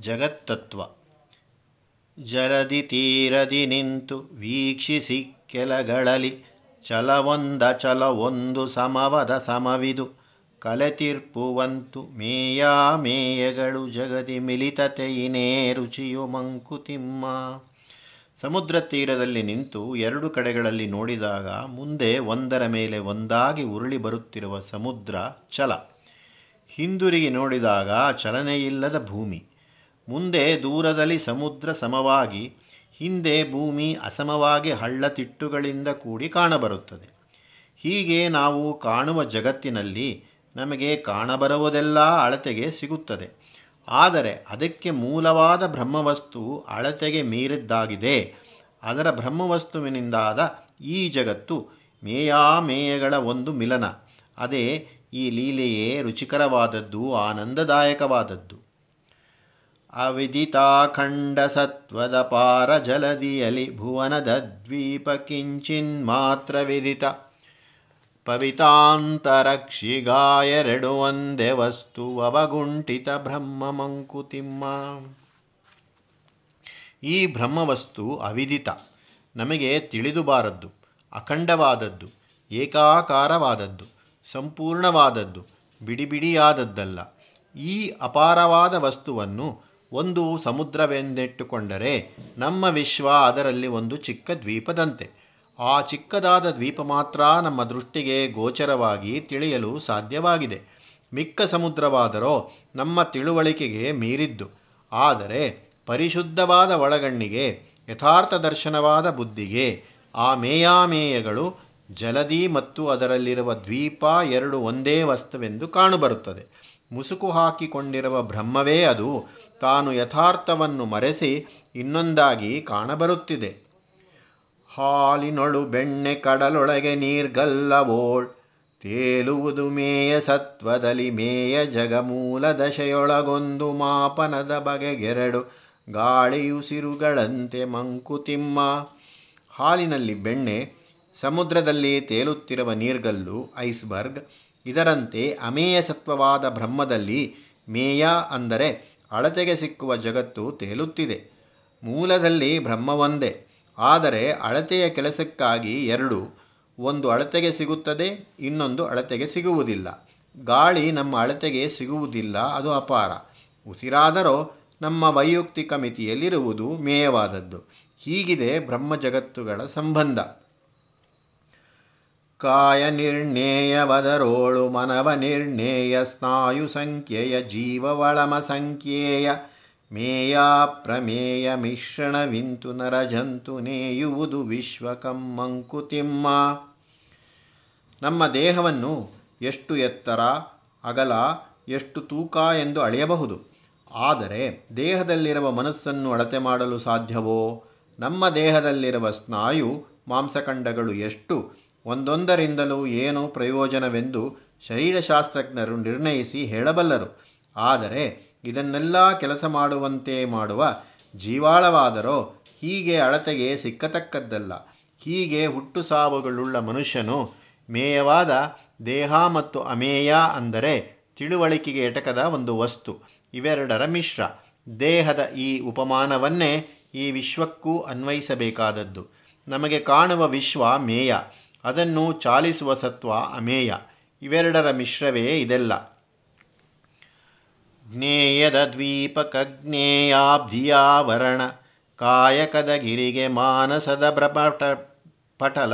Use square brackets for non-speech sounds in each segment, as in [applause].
ಜಗತ್ತತ್ವ. ಜಲದಿ ತೀರದಿ ನಿಂತು ವೀಕ್ಷಿಸಿ ಕೆಲಗಳಲ್ಲಿ ಚಲವೊಂದ ಚಲವೊಂದು ಸಮವದ ಸಮವಿದು ಮೇಯಾ ಮೇಯಗಳು ಜಗದಿ ಮಿಲಿತತೆಯಿನೇ ರುಚಿಯು ಮಂಕುತಿಮ್ಮ. ಸಮುದ್ರ ತೀರದಲ್ಲಿ ನಿಂತು ಎರಡು ಕಡೆಗಳಲ್ಲಿ ನೋಡಿದಾಗ ಮುಂದೆ ಒಂದರ ಮೇಲೆ ಒಂದಾಗಿ ಉರುಳಿ ಬರುತ್ತಿರುವ ಸಮುದ್ರ ಚಲ ಹಿಂದುರಿಗಿ ನೋಡಿದಾಗ ಚಲನೆಯಿಲ್ಲದ ಭೂಮಿ. ಮುಂದೆ ದೂರದಲ್ಲಿ ಸಮುದ್ರ ಸಮವಾಗಿ, ಹಿಂದೆ ಭೂಮಿ ಅಸಮವಾಗಿ ಹಳ್ಳತಿಟ್ಟುಗಳಿಂದ ಕೂಡಿ ಕಾಣಬರುತ್ತದೆ. ಹೀಗೆ ನಾವು ಕಾಣುವ ಜಗತ್ತಿನಲ್ಲಿ ನಮಗೆ ಕಾಣಬರುವುದೆಲ್ಲ ಅಳತೆಗೆ ಸಿಗುತ್ತದೆ. ಆದರೆ ಅದಕ್ಕೆ ಮೂಲವಾದ ಬ್ರಹ್ಮವಸ್ತು ಅಳತೆಗೆ ಮೀರಿದ್ದಾಗಿದೆ. ಅದರ ಬ್ರಹ್ಮವಸ್ತುವಿನಿಂದಾದ ಈ ಜಗತ್ತು ಮೇಯಾಮೇಯಗಳ ಒಂದು ಮಿಲನ. ಅದೇ ಈ ಲೀಲೆಯೇ ರುಚಿಕರವಾದದ್ದು, ಆನಂದದಾಯಕವಾದದ್ದು. ಅವಿದಿತಾಖಂಡ ಸತ್ವದ ಪಾರ ಜಲದಿಯಲಿ ಭುವನದ ದ್ವೀಪ ಕಿಂಚಿನ್ ಮಾತ್ರ ವಿದಿತ ಪವಿತಾಂತರಕ್ಷಿಗಾಯರೆಡು ಒಂದೇ ವಸ್ತು ಅವಗುಂಠಿತ ಬ್ರಹ್ಮ ಮಂಕುತಿಮ್ಮ ಈ ಬ್ರಹ್ಮವಸ್ತು ಅವಿದಿತ, ನಮಗೆ ತಿಳಿದುಬಾರದ್ದು, ಅಖಂಡವಾದದ್ದು, ಏಕಾಕಾರವಾದದ್ದು, ಸಂಪೂರ್ಣವಾದದ್ದು, ಬಿಡಿಬಿಡಿಯಾದದ್ದಲ್ಲ. ಈ ಅಪಾರವಾದ ವಸ್ತುವನ್ನು ಒಂದು ಸಮುದ್ರವೆಂದಿಟ್ಟುಕೊಂಡರೆ ನಮ್ಮ ವಿಶ್ವ ಅದರಲ್ಲಿ ಒಂದು ಚಿಕ್ಕ ದ್ವೀಪದಂತೆ. ಆ ಚಿಕ್ಕದಾದ ದ್ವೀಪ ಮಾತ್ರ ನಮ್ಮ ದೃಷ್ಟಿಗೆ ಗೋಚರವಾಗಿ ತಿಳಿಯಲು ಸಾಧ್ಯವಾಗಿದೆ. ಮಿಕ್ಕ ಸಮುದ್ರವಾದರೋ ನಮ್ಮ ತಿಳುವಳಿಕೆಗೆ ಮೀರಿದ್ದು. ಆದರೆ ಪರಿಶುದ್ಧವಾದ ಒಳಗಣ್ಣಿಗೆ, ಯಥಾರ್ಥ ದರ್ಶನವಾದ ಬುದ್ಧಿಗೆ, ಆ ಮೇಯಾಮೇಯಗಳು ಜಲದಿ ಮತ್ತು ಅದರಲ್ಲಿರುವ ದ್ವೀಪ ಎರಡು ಒಂದೇ ವಸ್ತುವೆಂದು ಕಾಣುಬರುತ್ತದೆ. ಮುಸುಕು ಹಾಕಿಕೊಂಡಿರುವ ಬ್ರಹ್ಮವೇ ಅದು. ತಾನು ಯಥಾರ್ಥವನ್ನು ಮರೆಸಿ ಇನ್ನೊಂದಾಗಿ ಕಾಣಬರುತ್ತಿದೆ. ಹಾಲಿನೊಳು ಬೆಣ್ಣೆ ಕಡಲೊಳಗೆ ನೀರ್ಗಲ್ಲವೋಳ್, ತೇಲುವುದು ಮೇಯ ಸತ್ವದಲ್ಲಿ ಮೇಯ ಜಗಮೂಲ ದಶೆಯೊಳಗೊಂದು ಮಾಪನದ ಬಗೆಗೆರಡು ಗಾಳಿಯುಸಿರುಗಳಂತೆ ಮಂಕುತಿಮ್ಮ. ಹಾಲಿನಲ್ಲಿ ಬೆಣ್ಣೆ, ಸಮುದ್ರದಲ್ಲಿ ತೇಲುತ್ತಿರುವ ನೀರ್ಗಲ್ಲು, ಐಸ್ಬರ್ಗ್, ಇದರಂತೆ ಅಮೇಯ ಸತ್ವವಾದ ಬ್ರಹ್ಮದಲ್ಲಿ ಮೇಯ ಅಂದರೆ ಅಳತೆಗೆ ಸಿಕ್ಕುವ ಜಗತ್ತು ತೇಲುತ್ತಿದೆ. ಮೂಲದಲ್ಲಿ ಬ್ರಹ್ಮವೊಂದೇ. ಆದರೆ ಅಳತೆಯ ಕೆಲಸಕ್ಕಾಗಿ ಎರಡು, ಒಂದು ಅಳತೆಗೆ ಸಿಗುತ್ತದೆ, ಇನ್ನೊಂದು ಅಳತೆಗೆ ಸಿಗುವುದಿಲ್ಲ. ಗಾಳಿ ನಮ್ಮ ಅಳತೆಗೆ ಸಿಗುವುದಿಲ್ಲ, ಅದು ಅಪಾರ. ಉಸಿರಾದರೋ ನಮ್ಮ ವೈಯಕ್ತಿಕ ಮಿತಿಯಲ್ಲಿರುವುದು ಮೇಯವಾದದ್ದು. ಹೀಗಿದೆ ಬ್ರಹ್ಮ ಜಗತ್ತುಗಳ ಸಂಬಂಧ. ಕಾಯ ನಿರ್ಣೇಯವದರೋಳು ಮನವ ನಿರ್ಣೇಯ ಸ್ನಾಯು ಸಂಖ್ಯೆಯ ಜೀವವಳಮ ಸಂಖ್ಯೆಯ ಮೇಯ ಪ್ರಮೇಯ ಮಿಶ್ರಣವಿಂತು ನರಜಂತು ನೇಯುವುದು ವಿಶ್ವಕಂ ಮಂಕುತಿಮ್ಮ ನಮ್ಮ ದೇಹವನ್ನು ಎಷ್ಟು ಎತ್ತರ, ಅಗಲ, ಎಷ್ಟು ತೂಕ ಎಂದು ಅಳೆಯಬಹುದು. ಆದರೆ ದೇಹದಲ್ಲಿರುವ ಮನಸ್ಸನ್ನು ಅಳತೆ ಮಾಡಲು ಸಾಧ್ಯವೋ? ನಮ್ಮ ದೇಹದಲ್ಲಿರುವ ಸ್ನಾಯು ಮಾಂಸಖಂಡಗಳು ಎಷ್ಟು? ಒಂದೊಂದರಿಂದಲೂ ಏನು ಪ್ರಯೋಜನವೆಂದು ಶರೀರಶಾಸ್ತ್ರಜ್ಞರು ನಿರ್ಣಯಿಸಿ ಹೇಳಬಲ್ಲರು. ಆದರೆ, ಇದನ್ನೆಲ್ಲ ಕೆಲಸ ಮಾಡುವಂತೆ ಮಾಡುವ ಜೀವಾಳವಾದರೋ ಹೀಗೆ ಅಳತೆಗೆ ಸಿಕ್ಕತಕ್ಕದ್ದಲ್ಲ. ಹೀಗೆ ಹುಟ್ಟು ಸಾವುಗಳುಳ್ಳ ಮನುಷ್ಯನು ಮೇಯವಾದ ದೇಹ ಮತ್ತು ಅಮೇಯ ಅಂದರೆ ತಿಳುವಳಿಕೆಗೆ ಎಟಕದ ಒಂದು ವಸ್ತು. ಇವೆರಡರ ಮಿಶ್ರ. ದೇಹದ ಈ ಉಪಮಾನವನ್ನೇ ಈ ವಿಶ್ವಕ್ಕೂ ಅನ್ವಯಿಸಬೇಕಾದದ್ದು. ನಮಗೆ ಕಾಣುವ ವಿಶ್ವ ಮೇಯ. ಅದನ್ನು ಚಾಲಿಸುವ ಸತ್ವ ಅಮೇಯ. ಇವೆರಡರ ಮಿಶ್ರವೇ ಇದೆಲ್ಲ. ಜ್ಞೇಯದ ದ್ವೀಪಕಜ್ಞೇಯಾಬ್ಧಿಯಾವರಣ ಕಾಯಕದ ಗಿರಿಗೆ ಮಾನಸದ ಪ್ರಪಟ, ಪಟಲ.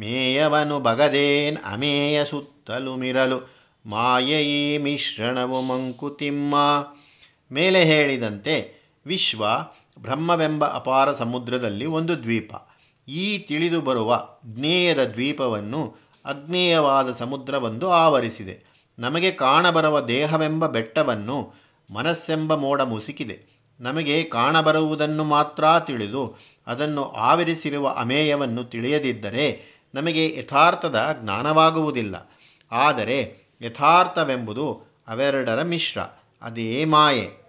ಮೇಯವನು ಬಗದೇನ್ ಅಮೇಯ ಸುತ್ತಲು ಮಿರಲು. ಮಾಯೆಯೀ ಮಿಶ್ರಣವು ಮಂಕುತಿಮ್ಮ. ಮೇಲೆ ಹೇಳಿದಂತೆ ವಿಶ್ವ ಬ್ರಹ್ಮವೆಂಬ ಅಪಾರ ಸಮುದ್ರದಲ್ಲಿ ಒಂದು ದ್ವೀಪ. ಈ ತಿಳಿದು ಬರುವ ಜ್ಞೇಯದ ದ್ವೀಪವನ್ನು ಅಜ್ಞೇಯವಾದ ಸಮುದ್ರವೊಂದು ಆವರಿಸಿದೆ. ನಮಗೆ ಕಾಣಬರುವ ದೇಹವೆಂಬ ಬೆಟ್ಟವನ್ನು ಮನಸ್ಸೆಂಬ ಮೋಡ ಮುಸುಕಿದೆ. ನಮಗೆ ಕಾಣಬರುವುದನ್ನು ಮಾತ್ರ ತಿಳಿದು ಅದನ್ನು ಆವರಿಸಿರುವ ಅಮೇಯವನ್ನು ತಿಳಿಯದಿದ್ದರೆ ನಮಗೆ ಯಥಾರ್ಥದ ಜ್ಞಾನವಾಗುವುದಿಲ್ಲ. ಆದರೆ ಯಥಾರ್ಥವೆಂಬುದು ಅವೆರಡರ ಮಿಶ್ರ, ಅದೇ ಮಾಯೆ.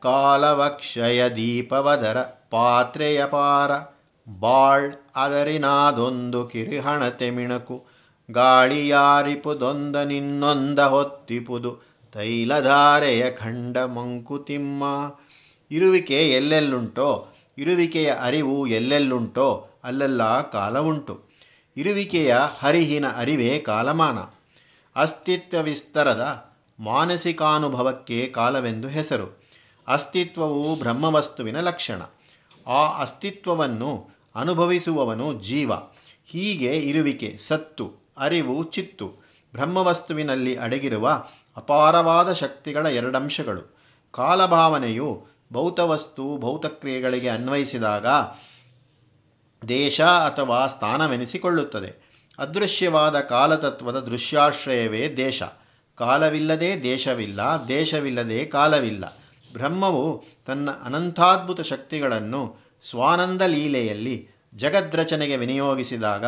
ಕಾಲವಕ್ಷಯ ದೀಪವದರ ಪಾತ್ರೆಯ ಪಾರ ಬಾಳ್ ಅದರಿನಾದೊಂದು ಕಿರಿಹಣತೆ ಮಿಣಕು. ಗಾಳಿಯಾರಿಪುದೊಂದ ನಿನ್ನೊಂದ ಹೊತ್ತಿಪುದು. ತೈಲಧಾರೆಯ ಖಂಡ ಮಂಕುತಿಮ್ಮ ಇರುವಿಕೆ ಎಲ್ಲೆಲ್ಲುಂಟೋ? ಇರುವಿಕೆಯ ಅರಿವು ಎಲ್ಲೆಲ್ಲುಂಟೋ? ಅಲ್ಲೆಲ್ಲ ಕಾಲವುಂಟು. ಇರುವಿಕೆಯ ಹರಿಹಿನ ಅರಿವೇ ಕಾಲಮಾನ. ಅಸ್ತಿತ್ವ ವಿಸ್ತರದ ಮಾನಸಿಕಾನುಭವಕ್ಕೆ ಕಾಲವೆಂದು ಹೆಸರು. ಅಸ್ತಿತ್ವವು ಬ್ರಹ್ಮವಸ್ತುವಿನ ಲಕ್ಷಣ. ಆ ಅಸ್ತಿತ್ವವನ್ನು ಅನುಭವಿಸುವವನು ಜೀವ. ಹೀಗೆ ಇರುವಿಕೆ, ಸತ್ತು, ಅರಿವು, ಚಿತ್ತು ಬ್ರಹ್ಮವಸ್ತುವಿನಲ್ಲಿ ಅಡಗಿರುವ ಅಪಾರವಾದ ಶಕ್ತಿಗಳ ಎರಡಂಶಗಳು. ಕಾಲಭಾವನೆಯು ಭೌತವಸ್ತು, ಭೌತಕ್ರಿಯೆಗಳಿಗೆ ಅನ್ವಯಿಸಿದಾಗ ದೇಶ ಅಥವಾ ಸ್ಥಾನವೆನಿಸಿಕೊಳ್ಳುತ್ತದೆ. ಅದೃಶ್ಯವಾದ ಕಾಲತತ್ವದ ದೃಶ್ಯಾಶ್ರಯವೇ ದೇಶ. ಕಾಲವಿಲ್ಲದೆ ದೇಶವಿಲ್ಲ, ದೇಶವಿಲ್ಲದೆ ಕಾಲವಿಲ್ಲ. ಬ್ರಹ್ಮವು ತನ್ನ ಅನಂತಾದ್ಭುತ ಶಕ್ತಿಗಳನ್ನು ಸ್ವಾನಂದ ಲೀಲೆಯಲ್ಲಿ ಜಗದ್ರಚನೆಗೆ ವಿನಿಯೋಗಿಸಿದಾಗ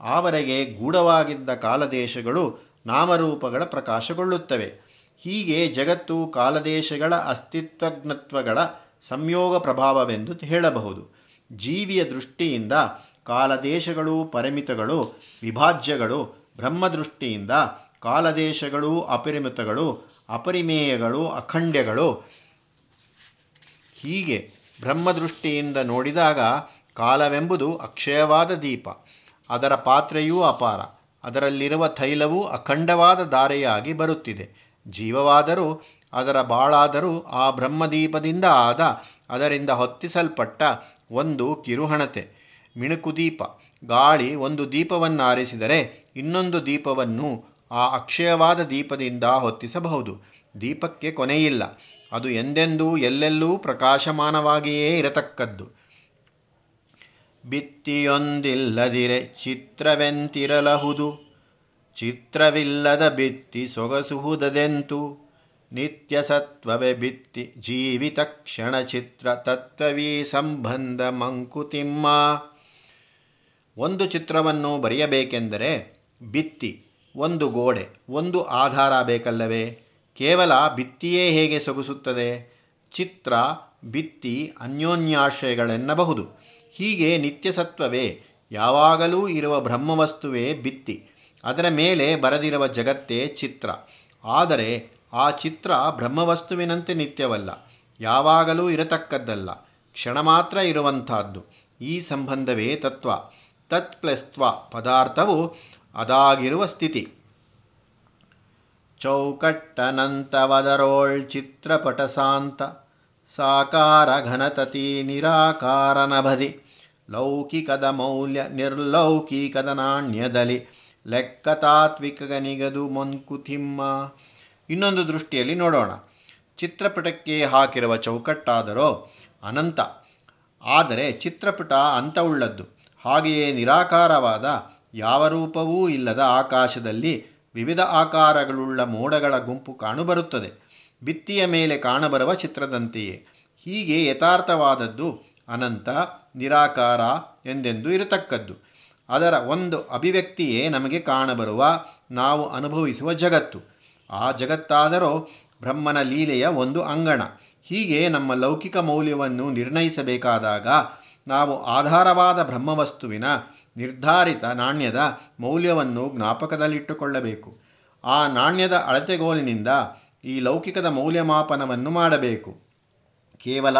ಆವರೆಗೆ ಗೂಢವಾಗಿದ್ದ ಕಾಲದೇಶಗಳು ನಾಮರೂಪಗಳ ಪ್ರಕಾಶಗೊಳ್ಳುತ್ತವೆ. ಹೀಗೆ ಜಗತ್ತು ಕಾಲದೇಶಗಳ ಅಸ್ತಿತ್ವಜ್ಞತ್ವಗಳ ಸಂಯೋಗ ಪ್ರಭಾವವೆಂದು ಹೇಳಬಹುದು. ಜೀವಿಯ ದೃಷ್ಟಿಯಿಂದ ಕಾಲದೇಶಗಳು ಪರಿಮಿತಗಳು, ವಿಭಾಜ್ಯಗಳು, ಬ್ರಹ್ಮದೃಷ್ಟಿಯಿಂದ ಕಾಲದೇಶಗಳು ಅಪರಿಮಿತಗಳು, ಅಪರಿಮೇಯಗಳು, ಅಖಂಡ್ಯಗಳು. ಹೀಗೆ ಬ್ರಹ್ಮದೃಷ್ಟಿಯಿಂದ ನೋಡಿದಾಗ ಕಾಲವೆಂಬುದು ಅಕ್ಷಯವಾದ ದೀಪ. ಅದರ ಪಾತ್ರೆಯೂ ಅಪಾರ. ಅದರಲ್ಲಿರುವ ತೈಲವೂ ಅಖಂಡವಾದ ಧಾರೆಯಾಗಿ ಬರುತ್ತಿದೆ. ಜೀವವಾದರೂ, ಅದರ ಬಾಳಾದರೂ ಆ ಬ್ರಹ್ಮದೀಪದಿಂದ ಆದ, ಅದರಿಂದ ಹೊತ್ತಿಸಲ್ಪಟ್ಟ ಒಂದು ಕಿರುಹಣತೆ, ಮಿಣುಕು ದೀಪ. ಗಾಳಿ ಒಂದು ದೀಪವನ್ನು ಆರಿಸಿದರೆ ಇನ್ನೊಂದು ದೀಪವನ್ನು ಆ ಅಕ್ಷಯವಾದ ದೀಪದಿಂದ ಹೊತ್ತಿಸಬಹುದು. ದೀಪಕ್ಕೆ ಕೊನೆಯಿಲ್ಲ. ಅದು ಎಂದೆಂದೂ ಎಲ್ಲೆಲ್ಲೂ ಪ್ರಕಾಶಮಾನವಾಗಿಯೇ ಇರತಕ್ಕದ್ದು. ಬಿತ್ತಿಯೊಂದಿಲ್ಲದಿರೆ ಚಿತ್ರವೆಂತಿರಲಹುದು, ಚಿತ್ರವಿಲ್ಲದ ಬಿತ್ತಿ ಸೊಗಸುಹುದದೆಂತು ನಿತ್ಯ ಸತ್ವವೇ ಬಿತ್ತಿ ಜೀವಿತ ಕ್ಷಣ ಚಿತ್ರ ತತ್ವವೀ ಸಂಬಂಧ ಮಂಕುತಿಮ್ಮ. ಒಂದು ಚಿತ್ರವನ್ನು ಬರೆಯಬೇಕೆಂದರೆ ಬಿತ್ತಿ ಒಂದು ಗೋಡೆ, ಒಂದು ಆಧಾರ ಬೇಕಲ್ಲವೇ? ಕೇವಲ ಭಿತ್ತಿಯೇ ಹೇಗೆ ಸೊಗಸುತ್ತದೆ? ಚಿತ್ರ, ಭಿತ್ತಿ, ಅನ್ಯೋನ್ಯಾಶ್ರಯಗಳೆನ್ನಬಹುದು. ಹೀಗೆ ನಿತ್ಯಸತ್ವವೇ, ಯಾವಾಗಲೂ ಇರುವ ಬ್ರಹ್ಮವಸ್ತುವೇ ಭಿತ್ತಿ. ಅದರ ಮೇಲೆ ಬರೆದಿರುವ ಜಗತ್ತೇ ಚಿತ್ರ. ಆದರೆ ಆ ಚಿತ್ರ ಬ್ರಹ್ಮವಸ್ತುವಿನಂತೆ ನಿತ್ಯವಲ್ಲ, ಯಾವಾಗಲೂ ಇರತಕ್ಕದ್ದಲ್ಲ, ಕ್ಷಣ ಮಾತ್ರ ಇರುವಂತಹದ್ದು ಈ ಸಂಬಂಧವೇ ತತ್ವ. ತತ್ ಪ್ಲಸ್ತ್ವ ಪದಾರ್ಥವು ಅದಾಗಿರುವ ಸ್ಥಿತಿ. ಚೌಕಟ್ಟನಂತವದರೋಳ್ ಚಿತ್ರಪಟಸಾಂತ ಸಾಕಾರ ಘನತತಿ ನಿರಾಕಾರನಭದಿ, ಲೌಕಿಕದ ಮೌಲ್ಯ ನಿರ್ಲೌಕಿಕದ ನಾಣ್ಯದಲ್ಲಿ ಲೆಕ್ಕ ತಾತ್ವಿಕಗನಿಗದು ಮೊನ್ಕುತಿಮ್ಮ. ಇನ್ನೊಂದು ದೃಷ್ಟಿಯಲ್ಲಿ ನೋಡೋಣ. ಚಿತ್ರಪಟಕ್ಕೆ ಹಾಕಿರುವ ಚೌಕಟ್ಟಾದರೋ ಅನಂತ. ಆದರೆ ಚಿತ್ರಪಟ ಅಂತವುಳ್ಳದ್ದು. ಹಾಗೆಯೇ ನಿರಾಕಾರವಾದ ಯಾವ ರೂಪವೂ ಇಲ್ಲದ ಆಕಾಶದಲ್ಲಿ ವಿವಿಧ ಆಕಾರಗಳುಳ್ಳ ಮೋಡಗಳ ಗುಂಪು ಕಾಣುಬರುತ್ತದೆ. ಭಿತ್ತಿಯ ಮೇಲೆ ಕಾಣಬರುವ ಚಿತ್ರದಂತೆಯೇ. ಹೀಗೆ ಯಥಾರ್ಥವಾದದ್ದು ಅನಂತ, ನಿರಾಕಾರ ಎಂದೆಂದು ಇರತಕ್ಕದ್ದು. ಅದರ ಒಂದು ಅಭಿವ್ಯಕ್ತಿಯೇ ನಮಗೆ ಕಾಣಬರುವ ನಾವು ಅನುಭವಿಸುವ ಜಗತ್ತು. ಆ ಜಗತ್ತಾದರೂ ಬ್ರಹ್ಮನ ಲೀಲೆಯ ಒಂದು ಅಂಗಣ. ಹೀಗೆ ನಮ್ಮ ಲೌಕಿಕ ಮೌಲ್ಯವನ್ನು ನಿರ್ಣಯಿಸಬೇಕಾದಾಗ ನಾವು ಆಧಾರವಾದ ಬ್ರಹ್ಮವಸ್ತುವಿನ ನಿರ್ಧಾರಿತ ನಾಣ್ಯದ ಮೌಲ್ಯವನ್ನು ಜ್ಞಾಪಕದಲ್ಲಿಟ್ಟುಕೊಳ್ಳಬೇಕು. ಆ ನಾಣ್ಯದ ಅಳತೆಗೋಲಿನಿಂದ ಈ ಲೌಕಿಕದ ಮೌಲ್ಯಮಾಪನವನ್ನು ಮಾಡಬೇಕು. ಕೇವಲ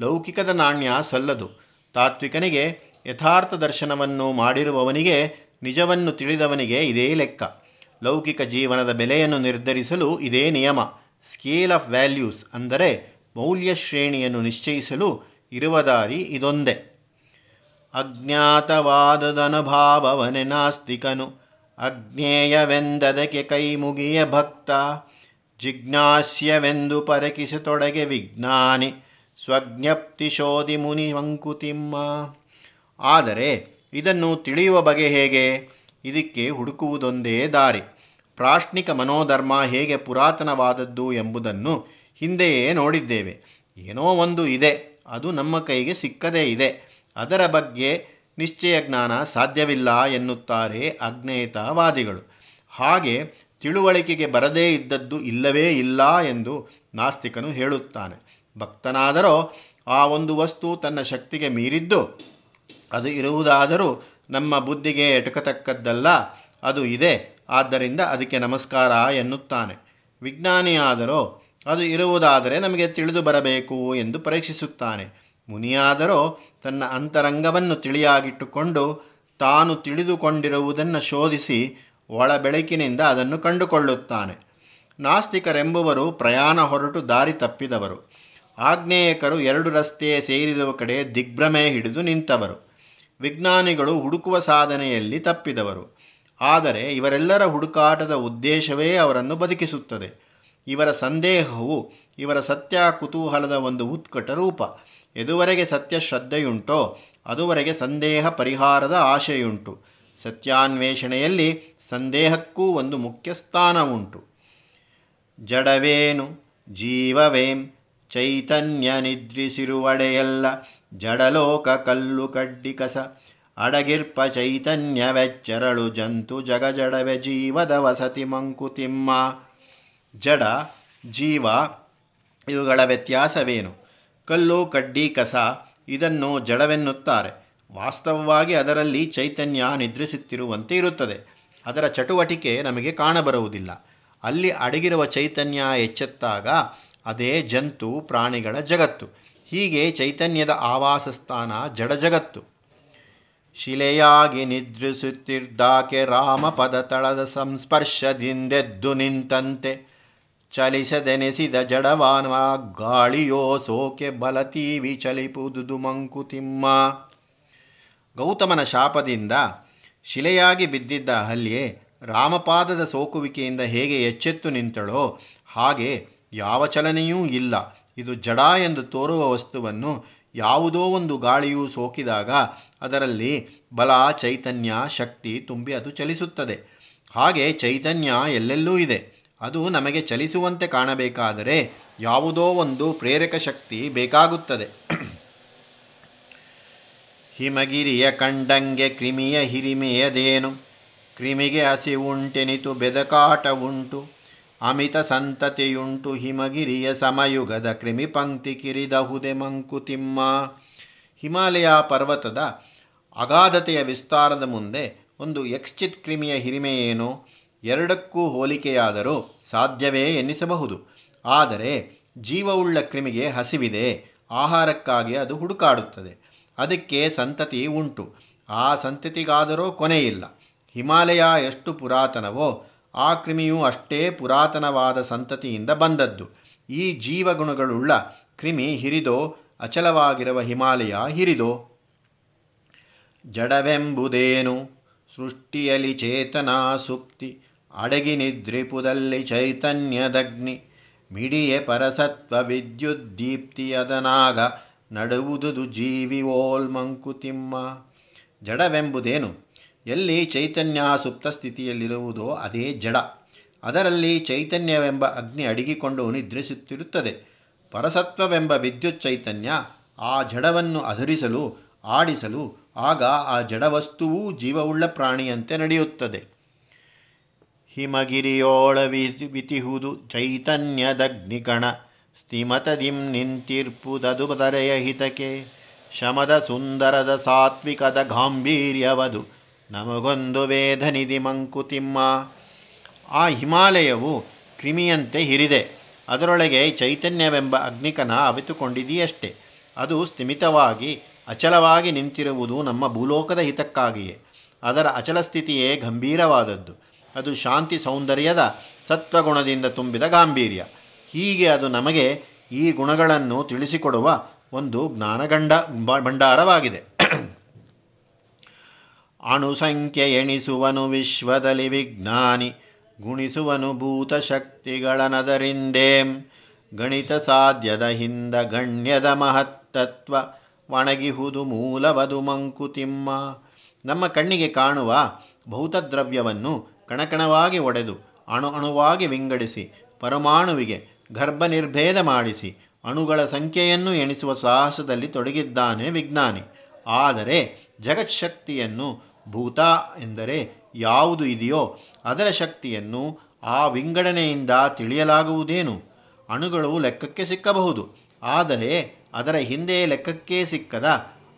ಲೌಕಿಕದ ನಾಣ್ಯ ಸಲ್ಲದು. ತಾತ್ವಿಕನಿಗೆ ಯಥಾರ್ಥ ದರ್ಶನವನ್ನು ಮಾಡಿರುವವನಿಗೆ, ನಿಜವನ್ನು ತಿಳಿದವನಿಗೆ ಇದೇ ಲೆಕ್ಕ. ಲೌಕಿಕ ಜೀವನದ ಬೆಲೆಯನ್ನು ನಿರ್ಧರಿಸಲು ಇದೇ ನಿಯಮ. ಸ್ಕೇಲ್ ಆಫ್ ವ್ಯಾಲ್ಯೂಸ್ ಅಂದರೆ ಮೌಲ್ಯ ಶ್ರೇಣಿಯನ್ನು ನಿಶ್ಚಯಿಸಲು ಇರುವ ದಾರಿ ಇದೊಂದೇ. ಅಜ್ಞಾತವಾದದನುಭಾವವನೆ ನಾಸ್ತಿಕನು. ಅಜ್ಞೇಯವೆಂದದಕ್ಕೆ ಕೈ ಮುಗಿಯ ಭಕ್ತ, ಜಿಜ್ಞಾಸ್ಯವೆಂದು ಪರಕಿಸತೊಡಗೆ ವಿಜ್ಞಾನಿ ಸ್ವಜ್ಞಪ್ತಿ ಶೋಧಿ ಮುನಿ ಮಂಕುತಿಮ್ಮ. ಆದರೆ ಇದನ್ನು ತಿಳಿಯುವ ಬಗೆ ಹೇಗೆ? ಇದಕ್ಕೆ ಹುಡುಕುವುದೊಂದೇ ದಾರಿ. ಪ್ರಾಶ್ನಿಕ ಮನೋಧರ್ಮ ಹೇಗೆ ಪುರಾತನವಾದದ್ದು ಎಂಬುದನ್ನು ಹಿಂದೆಯೇ ನೋಡಿದ್ದೇವೆ. ಏನೋ ಒಂದು ಇದೆ, ಅದು ನಮ್ಮ ಕೈಗೆ ಸಿಕ್ಕದೇ ಇದೆ. ಅದರ ಬಗ್ಗೆ ನಿಶ್ಚಯ ಜ್ಞಾನ ಸಾಧ್ಯವಿಲ್ಲ ಎನ್ನುತ್ತಾರೆ ಅಜ್ಞೇಯತಾವಾದಿಗಳು. ಹಾಗೆ ತಿಳುವಳಿಕೆಗೆ ಬರದೇ ಇದ್ದದ್ದು ಇಲ್ಲವೇ ಇಲ್ಲ ಎಂದು ನಾಸ್ತಿಕನು ಹೇಳುತ್ತಾನೆ. ಭಕ್ತನಾದರೋ, ಆ ಒಂದು ವಸ್ತು ತನ್ನ ಶಕ್ತಿಗೆ ಮೀರಿದ್ದು, ಅದು ಇರುವುದಾದರೂ ನಮ್ಮ ಬುದ್ಧಿಗೆ ಎಟಕತಕ್ಕದ್ದಲ್ಲ, ಅದು ಇದೆ, ಆದ್ದರಿಂದ ಅದಕ್ಕೆ ನಮಸ್ಕಾರ ಎನ್ನುತ್ತಾನೆ. ವಿಜ್ಞಾನಿಯಾದರೋ, ಅದು ಇರುವುದಾದರೆ ನಮಗೆ ತಿಳಿದು ಬರಬೇಕು ಎಂದು ಪರೀಕ್ಷಿಸುತ್ತಾನೆ. ಮುನಿಯಾದರೋ ತನ್ನ ಅಂತರಂಗವನ್ನು ತಿಳಿಯಾಗಿಟ್ಟುಕೊಂಡು ತಾನು ತಿಳಿದುಕೊಂಡಿರುವುದನ್ನು ಶೋಧಿಸಿ ಒಳ ಬೆಳಕಿನಿಂದ ಅದನ್ನು ಕಂಡುಕೊಳ್ಳುತ್ತಾನೆ. ನಾಸ್ತಿಕರೆಂಬುವರು ಪ್ರಯಾಣ ಹೊರಟು ದಾರಿ ತಪ್ಪಿದವರು. ಆಗ್ನೇಯಕರು ಎರಡು ರಸ್ತೆಯ ಸೇರಿರುವ ಕಡೆ ದಿಗ್ಭ್ರಮೆ ಹಿಡಿದು ನಿಂತವರು. ವಿಜ್ಞಾನಿಗಳು ಹುಡುಕುವ ಸಾಧನೆಯಲ್ಲಿ ತಪ್ಪಿದವರು. ಆದರೆ ಇವರೆಲ್ಲರ ಹುಡುಕಾಟದ ಉದ್ದೇಶವೇ ಅವರನ್ನು ಬದುಕಿಸುತ್ತದೆ. ಇವರ ಸಂದೇಹವು ಇವರ ಸತ್ಯ ಕುತೂಹಲದ ಒಂದು ಉತ್ಕಟ ರೂಪ. ಎದುವರೆಗೆ ಸತ್ಯ ಶ್ರದ್ಧೆಯುಂಟೋ ಅದುವರೆಗೆ ಸಂದೇಹ ಪರಿಹಾರದ ಆಶೆಯುಂಟು. ಸತ್ಯಾನ್ವೇಷಣೆಯಲ್ಲಿ ಸಂದೇಹಕ್ಕೂ ಒಂದು ಮುಖ್ಯ ಸ್ಥಾನ ಉಂಟು ಜಡವೇನು, ಜೀವವೇಂ ಚೈತನ್ಯ ನಿದ್ರಿಸಿರುವಡೆಯಲ್ಲ ಜಡಲೋಕ ಕಲ್ಲು ಕಡ್ಡಿ ಕಸ, ಅಡಗಿರ್ಪ ಚೈತನ್ಯವೆಚ್ಚರಳು ಜಂತು ಜಗಜಡವೆ ಜೀವದ ವಸತಿ ಮಂಕುತಿಮ್ಮ. ಜಡ, ಜೀವ, ಇವುಗಳ ವ್ಯತ್ಯಾಸವೇನು? ಕಲ್ಲು, ಕಡ್ಡಿ, ಕಸ ಇದನ್ನು ಜಡವೆನ್ನುತ್ತಾರೆ. ವಾಸ್ತವವಾಗಿ ಅದರಲ್ಲಿ ಚೈತನ್ಯ ನಿದ್ರಿಸುತ್ತಿರುವಂತೆ ಇರುತ್ತದೆ. ಅದರ ಚಟುವಟಿಕೆ ನಮಗೆ ಕಾಣಬರುವುದಿಲ್ಲ. ಅಲ್ಲಿ ಅಡಗಿರುವ ಚೈತನ್ಯ ಎಚ್ಚೆತ್ತಾಗ ಅದೇ ಜಂತು ಪ್ರಾಣಿಗಳ ಜಗತ್ತು. ಹೀಗೆ ಚೈತನ್ಯದ ಆವಾಸ ಸ್ಥಾನ ಜಡ ಜಗತ್ತು. ಶಿಲೆಯಾಗಿ ನಿದ್ರಿಸುತ್ತಿದ್ದಾಕೆ ರಾಮಪದ ತಳದ ಸಂಸ್ಪರ್ಶದಿಂದೆದ್ದು ನಿಂತಂತೆ. ಚಲಿಸದೆನೆಸಿದ ಜಡವಾನ ಗಾಳಿಯೋ ಸೋಕೆ ಬಲತೀವಿ ಚಲಿಪುದುದು ಮಂಕುತಿಮ್ಮ ಗೌತಮನ ಶಾಪದಿಂದ ಶಿಲೆಯಾಗಿ ಬಿದ್ದಿದ್ದ ಅಲ್ಲಿಯೆ ರಾಮಪಾದದ ಸೋಕುವಿಕೆಯಿಂದ ಹೇಗೆ ಎಚ್ಚೆತ್ತು ನಿಂತಳೋ ಹಾಗೆ ಯಾವ ಚಲನೆಯೂ ಇಲ್ಲ. ಇದು ಜಡ ಎಂದು ತೋರುವ ವಸ್ತುವನ್ನು ಯಾವುದೋ ಒಂದು ಗಾಳಿಯು ಸೋಕಿದಾಗ ಅದರಲ್ಲಿ ಬಲ, ಚೈತನ್ಯ, ಶಕ್ತಿ ತುಂಬಿ ಅದು ಚಲಿಸುತ್ತದೆ. ಹಾಗೆ ಚೈತನ್ಯ ಎಲ್ಲೆಲ್ಲೂ ಇದೆ. ಅದು ನಮಗೆ ಚಲಿಸುವಂತೆ ಕಾಣಬೇಕಾದರೆ ಯಾವುದೋ ಒಂದು ಪ್ರೇರಕ ಶಕ್ತಿ ಬೇಕಾಗುತ್ತದೆ. ಹಿಮಗಿರಿಯ ಕಂಡಂಗೆ ಕ್ರಿಮಿಯ ಹಿರಿಮೆಯದೇನು? ಕ್ರಿಮಿಗೆ ಹಸಿವುಂಟೆನಿತು ಬೆದಕಾಟ ಉಂಟು, ಅಮಿತ ಸಂತತಿಯುಂಟು, ಹಿಮಗಿರಿಯ ಸಮಯುಗದ ಕ್ರಿಮಿ ಪಂಕ್ತಿ ಕಿರಿದಹುದೆ ಮಂಕುತಿಮ್ಮ ಹಿಮಾಲಯ ಪರ್ವತದ ಅಗಾಧತೆಯ ವಿಸ್ತಾರದ ಮುಂದೆ ಒಂದು ಎಕ್ಸ್ಚಿತ್ ಕ್ರಿಮಿಯ ಹಿರಿಮೆಯೇನು? ಎರಡಕ್ಕೂ ಹೋಲಿಕೆಯಾದರೂ ಸಾಧ್ಯವೇ ಎನ್ನಿಸಬಹುದು. ಆದರೆ ಜೀವವುಳ್ಳ ಕ್ರಿಮಿಗೆ ಹಸಿವಿದೆ, ಆಹಾರಕ್ಕಾಗಿ ಅದು ಹುಡುಕಾಡುತ್ತದೆ. ಅದಕ್ಕೆ ಸಂತತಿ ಉಂಟು. ಆ ಸಂತತಿಗಾದರೂ ಕೊನೆಯಿಲ್ಲ. ಹಿಮಾಲಯ ಎಷ್ಟು ಪುರಾತನವೋ, ಆ ಕ್ರಿಮಿಯು ಅಷ್ಟೇ ಪುರಾತನವಾದ ಸಂತತಿಯಿಂದ ಬಂದದ್ದು. ಈ ಜೀವಗುಣಗಳುಳ್ಳ ಕ್ರಿಮಿ ಹಿರಿದೋ, ಅಚಲವಾಗಿರುವ ಹಿಮಾಲಯ ಹಿರಿದೋ? ಜಡವೆಂಬುದೇನು? ಸೃಷ್ಟಿಯಲಿ ಚೇತನಾ ಸುಪ್ತಿ. ಅಡಗಿ ನಿದ್ರಿಪುದಲ್ಲಿ ಚೈತನ್ಯದಗ್ನಿ, ಮಿಡಿಯೆ ಪರಸತ್ವ ವಿದ್ಯುದ್ದೀಪ್ತಿಯದನಾಗ ನಡುವುದುದು ಜೀವಿ ಓಲ್ ಮಂಕುತಿಮ್ಮ ಜಡವೆಂಬುದೇನು? ಎಲ್ಲಿ ಚೈತನ್ಯ ಸುಪ್ತ ಸ್ಥಿತಿಯಲ್ಲಿರುವುದೋ ಅದೇ ಜಡ. ಅದರಲ್ಲಿ ಚೈತನ್ಯವೆಂಬ ಅಗ್ನಿ ಅಡಗಿಕೊಂಡು ನಿದ್ರಿಸುತ್ತಿರುತ್ತದೆ. ಪರಸತ್ವವೆಂಬ ವಿದ್ಯುತ್ ಚೈತನ್ಯ ಆ ಜಡವನ್ನು ಅಧರಿಸಲು, ಆಡಿಸಲು, ಆಗ ಆ ಜಡವಸ್ತುವೂ ಜೀವವುಳ್ಳ ಪ್ರಾಣಿಯಂತೆ ನಡೆಯುತ್ತದೆ. ಹಿಮಗಿರಿಯೋಳ ವಿತಿಹುದು ಚೈತನ್ಯದಗ್ನಿಕಣ. ಸ್ಥಿಮತದಿಂ ನಿಂತಿರ್ಪುದದು ಬದರೆಯ ಹಿತಕೆ. ಶಮದ ಸುಂದರದ ಸಾತ್ವಿಕದ ಗಾಂಭೀರ್ಯವದು. ನಮಗೊಂದು ವೇದನಿಧಿ ಮಂಕುತಿಮ್ಮ. ಆ ಹಿಮಾಲಯವು ಕ್ರಿಮಿಯಂತೆ ಹಿರಿದೆ. ಅದರೊಳಗೆ ಚೈತನ್ಯವೆಂಬ ಅಗ್ನಿಕನ ಅವಿತುಕೊಂಡಿದೆಯಷ್ಟೆ. ಅದು ಸ್ಥಿಮಿತವಾಗಿ, ಅಚಲವಾಗಿ ನಿಂತಿರುವುದು ನಮ್ಮ ಭೂಲೋಕದ ಹಿತಕ್ಕಾಗಿಯೇ. ಅದರ ಅಚಲ ಸ್ಥಿತಿಯೇ ಗಂಭೀರವಾದದ್ದು. ಅದು ಶಾಂತಿ ಸೌಂದರ್ಯದ ಸತ್ವಗುಣದಿಂದ ತುಂಬಿದ ಗಾಂಭೀರ್ಯ. ಹೀಗೆ ಅದು ನಮಗೆ ಈ ಗುಣಗಳನ್ನು ತಿಳಿಸಿಕೊಡುವ ಒಂದು ಜ್ಞಾನಗಂಡ ಭಂಡಾರವಾಗಿದೆ. [clears throat] ಅಣುಸಂಖ್ಯೆ ಎಣಿಸುವನು ವಿಶ್ವದಲ್ಲಿ ವಿಜ್ಞಾನಿ, ಗುಣಿಸುವನು ಭೂತಶಕ್ತಿಗಳನದರಿಂದೇಂ. ಗಣಿತ ಸಾಧ್ಯದ ಹಿಂದ ಗಣ್ಯದ ಮಹತ್ತತ್ವ, ಒಣಗಿಹುದು ಮೂಲವದು ಮಂಕುತಿಮ್ಮ. ನಮ್ಮ ಕಣ್ಣಿಗೆ ಕಾಣುವ ಭೌತದ್ರವ್ಯವನ್ನು ಕಣಕಣವಾಗಿ ಒಡೆದು ಅಣು ಅಣುವಾಗಿ ವಿಂಗಡಿಸಿ ಪರಮಾಣುವಿಗೆ ಗರ್ಭನಿರ್ಭೇದ ಮಾಡಿಸಿ ಅಣುಗಳ ಸಂಖ್ಯೆಯನ್ನು ಎಣಿಸುವ ಸಾಹಸದಲ್ಲಿ ತೊಡಗಿದ್ದಾನೆ ವಿಜ್ಞಾನಿ. ಆದರೆ ಜಗತ್ಶಕ್ತಿಯನ್ನು ಭೂತ ಎಂದರೆ ಯಾವುದು ಇದೆಯೋ ಅದರ ಶಕ್ತಿಯನ್ನು ಆ ವಿಂಗಡಣೆಯಿಂದ ತಿಳಿಯಲಾಗುವುದೇನು? ಅಣುಗಳು ಲೆಕ್ಕಕ್ಕೆ ಸಿಕ್ಕಬಹುದು, ಆದರೆ ಅದರ ಹಿಂದೆ ಲೆಕ್ಕಕ್ಕೆ ಸಿಕ್ಕದ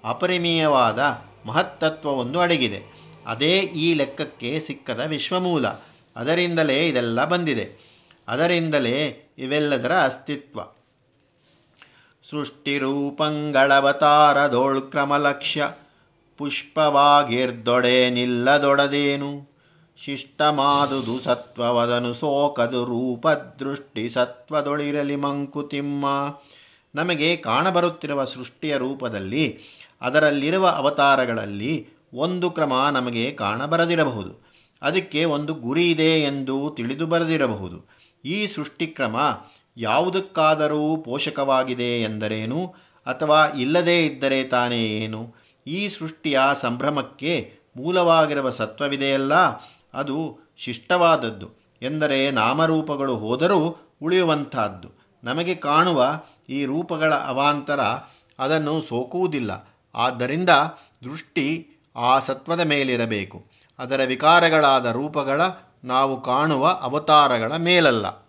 ಅಪರಿಮೀಯವಾದ ಮಹತ್ತತ್ವವೊಂದು ಅಡಗಿದೆ. ಅದೇ ಈ ಲೆಕ್ಕಕ್ಕೆ ಸಿಕ್ಕದ ವಿಶ್ವಮೂಲ. ಅದರಿಂದಲೇ ಇದೆಲ್ಲ ಬಂದಿದೆ. ಅದರಿಂದಲೇ ಇವೆಲ್ಲದರ ಅಸ್ತಿತ್ವ. ಸೃಷ್ಟಿರೂಪಂಗಳವತಾರದೋಳ್ಕ್ರಮಲಕ್ಷ್ಯ ಪುಷ್ಪವಾಗಿರ್ದೊಡೆ ನಿಲ್ಲದೊಡದೇನು? ಶಿಷ್ಟಮಾದುದು ಸತ್ವವದನು ಸೋಕದು ರೂಪದೃಷ್ಟಿ ಸತ್ವದೊಳಿರಲಿ ಮಂಕುತಿಮ್ಮ. ನಮಗೆ ಕಾಣಬರುತ್ತಿರುವ ಸೃಷ್ಟಿಯ ರೂಪದಲ್ಲಿ ಅದರಲ್ಲಿರುವ ಅವತಾರಗಳಲ್ಲಿ ಒಂದು ಕ್ರಮ ನಮಗೆ ಕಾಣಬರದಿರಬಹುದು. ಅದಕ್ಕೆ ಒಂದು ಗುರಿ ಇದೆ ಎಂದು ತಿಳಿದು ಬರದಿರಬಹುದು. ಈ ಸೃಷ್ಟಿಕ್ರಮ ಯಾವುದಕ್ಕಾದರೂ ಪೋಷಕವಾಗಿದೆ ಎಂದರೇನು? ಅಥವಾ ಇಲ್ಲದೇ ಇದ್ದರೆ ತಾನೇ ಏನು? ಈ ಸೃಷ್ಟಿಯ ಸಂಭ್ರಮಕ್ಕೆ ಮೂಲವಾಗಿರುವ ಸತ್ವವಿದೆಯಲ್ಲ ಅದು ಶಿಷ್ಟವಾದದ್ದು. ಎಂದರೆ ನಾಮರೂಪಗಳು ಹೋದರೂ ಉಳಿಯುವಂತಹದ್ದು ನಮಗೆ ಕಾಣುವ ಈ ರೂಪಗಳ ಅವಾಂತರ ಅದನ್ನು ಸೋಕುವುದಿಲ್ಲ. ಆದ್ದರಿಂದ ದೃಷ್ಟಿ ಆ ಸತ್ವದ ಮೇಲಿರಬೇಕು. ಅದರ ವಿಕಾರಗಳಾದ ರೂಪಗಳ ನಾವು ಕಾಣುವ ಅವತಾರಗಳ ಮೇಲಲ್ಲ.